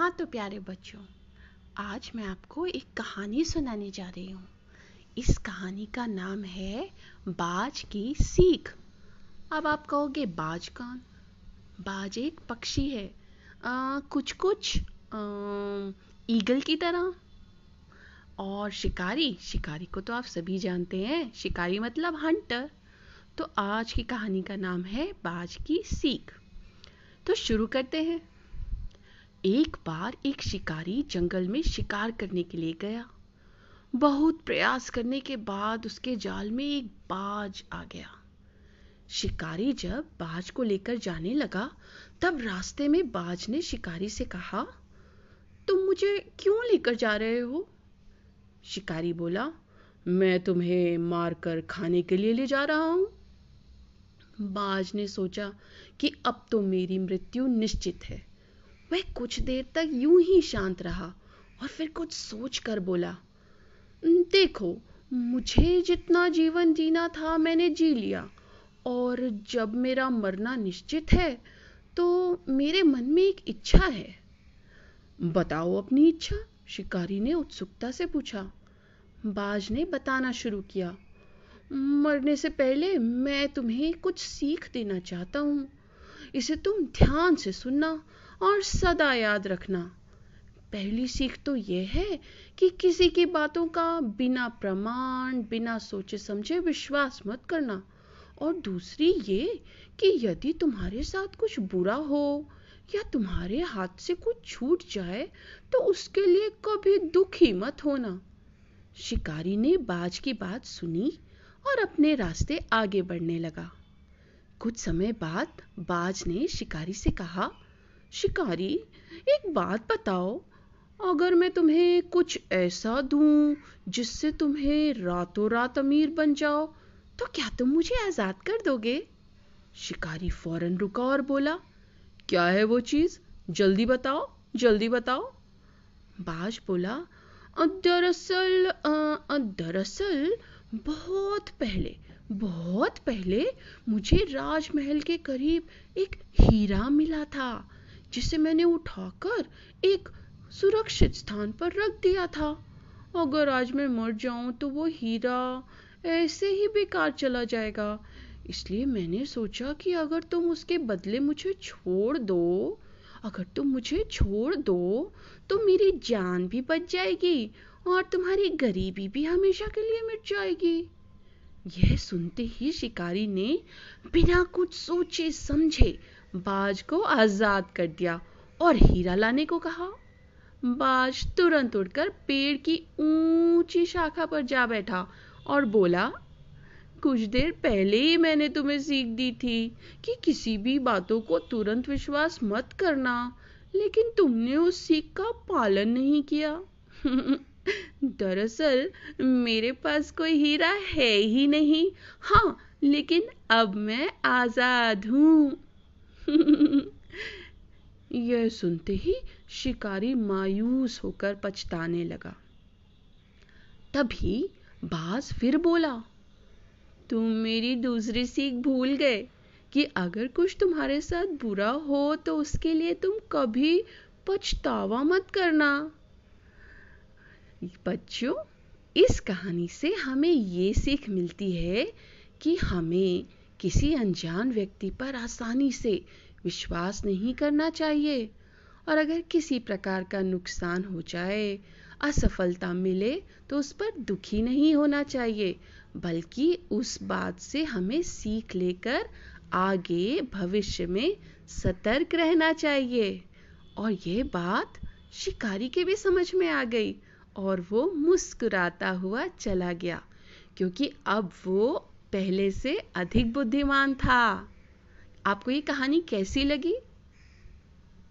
हाँ तो प्यारे बच्चों आज मैं आपको एक कहानी सुनाने जा रही हूँ। इस कहानी का नाम है बाज की सीख। अब आप कहोगे बाज कौन? बाज एक पक्षी है। आ, कुछ कुछ आ, ईगल की तरह। और शिकारी शिकारी को तो आप सभी जानते हैं शिकारी मतलब हंटर। तो आज की कहानी का नाम है बाज की सीख। तो शुरू करते हैं। एक बार एक शिकारी जंगल में शिकार करने के लिए गया। बहुत प्रयास करने के बाद उसके जाल में एक बाज आ गया। शिकारी जब बाज को लेकर जाने लगा, तब रास्ते में बाज ने शिकारी से कहा, तुम मुझे क्यों लेकर जा रहे हो? शिकारी बोला, मैं तुम्हें मारकर खाने के लिए ले जा रहा हूँ। बाज ने सोचा कि अब तो मेरी मृत्यु निश्चित है। वह कुछ देर तक यूँ ही शांत रहा और फिर कुछ सोच कर बोला, देखो, मुझे जितना जीवन जीना था मैंने जी लिया और जब मेरा मरना निश्चित है तो मेरे मन में एक इच्छा है। बताओ अपनी इच्छा? शिकारी ने उत्सुकता से पूछा। बाज ने बताना शुरू किया, मरने से पहले मैं तुम्हें कुछ सीख देना चाहता हूँ। इसे तुम ध्यान से सुनना और सदा याद रखना। पहली सीख तो यह है कि किसी की बातों का बिना प्रमाण, बिना सोचे समझे विश्वास मत करना। और दूसरी ये कि यदि तुम्हारे साथ कुछ बुरा हो या तुम्हारे हाथ से कुछ छूट जाए तो उसके लिए कभी दुखी मत होना। शिकारी ने बाज की बात सुनी और अपने रास्ते आगे बढ़ने लगा। कुछ समय बाद बाज ने शिकारी से कहा शिकारी, एक बात बताओ, अगर मैं तुम्हें कुछ ऐसा दूँ जिससे तुम्हें रातों रात अमीर बन जाओ तो क्या तुम मुझे आज़ाद कर दोगे? शिकारी फ़ौरन रुका और बोला, क्या है वो चीज़? जल्दी बताओ जल्दी बताओ। बाज बोला दरअसल दरअसल, बहुत पहले बहुत पहले मुझे राजमहल के करीब एक हीरा मिला था। जिसे मैंने उठाकर एक सुरक्षित स्थान पर रख दिया था। अगर आज मैं मर जाऊँ तो वो हीरा ऐसे ही बेकार चला जाएगा। इसलिए मैंने सोचा कि अगर तुम उसके बदले मुझे छोड़ दो, अगर तुम मुझे छोड़ दो तो मेरी जान भी बच जाएगी और तुम्हारी गरीबी भी हमेशा के लिए मिट जाएगी। यह सुनते ही शिकारी ने बिना कुछ सोचे, समझे बाज को आज़ाद कर दिया और हीरा लाने को कहा। बाज तुरंत उड़कर पेड़ की ऊँची शाखा पर जा बैठा और बोला, कुछ देर पहले ही मैंने तुम्हें सीख दी थी कि किसी भी बातों को तुरंत विश्वास मत करना, लेकिन तुमने उस सीख का पालन नहीं किया। दरअसल, मेरे पास कोई हीरा है ही नहीं। हाँ लेकिन अब मैं आज़ाद हूँ। यह सुनते ही शिकारी मायूस होकर पछताने लगा। तभी बाज फिर बोला, तुम मेरी दूसरी सीख भूल गए कि अगर कुछ तुम्हारे साथ बुरा हो तो उसके लिए तुम कभी पछतावा मत करना। बच्चों, इस कहानी से हमें ये सीख मिलती है कि हमें किसी अनजान व्यक्ति पर आसानी से विश्वास नहीं करना चाहिए। और अगर किसी प्रकार का नुकसान हो जाए, असफलता मिले तो उस पर दुखी नहीं होना चाहिए, बल्कि उस बात से हमें सीख लेकर आगे भविष्य में सतर्क रहना चाहिए। और ये बात शिकारी के भी समझ में आ गई और वो मुस्कुराता हुआ चला गया, क्योंकि अब वो पहले से अधिक बुद्धिमान था। आपको ये कहानी कैसी लगी?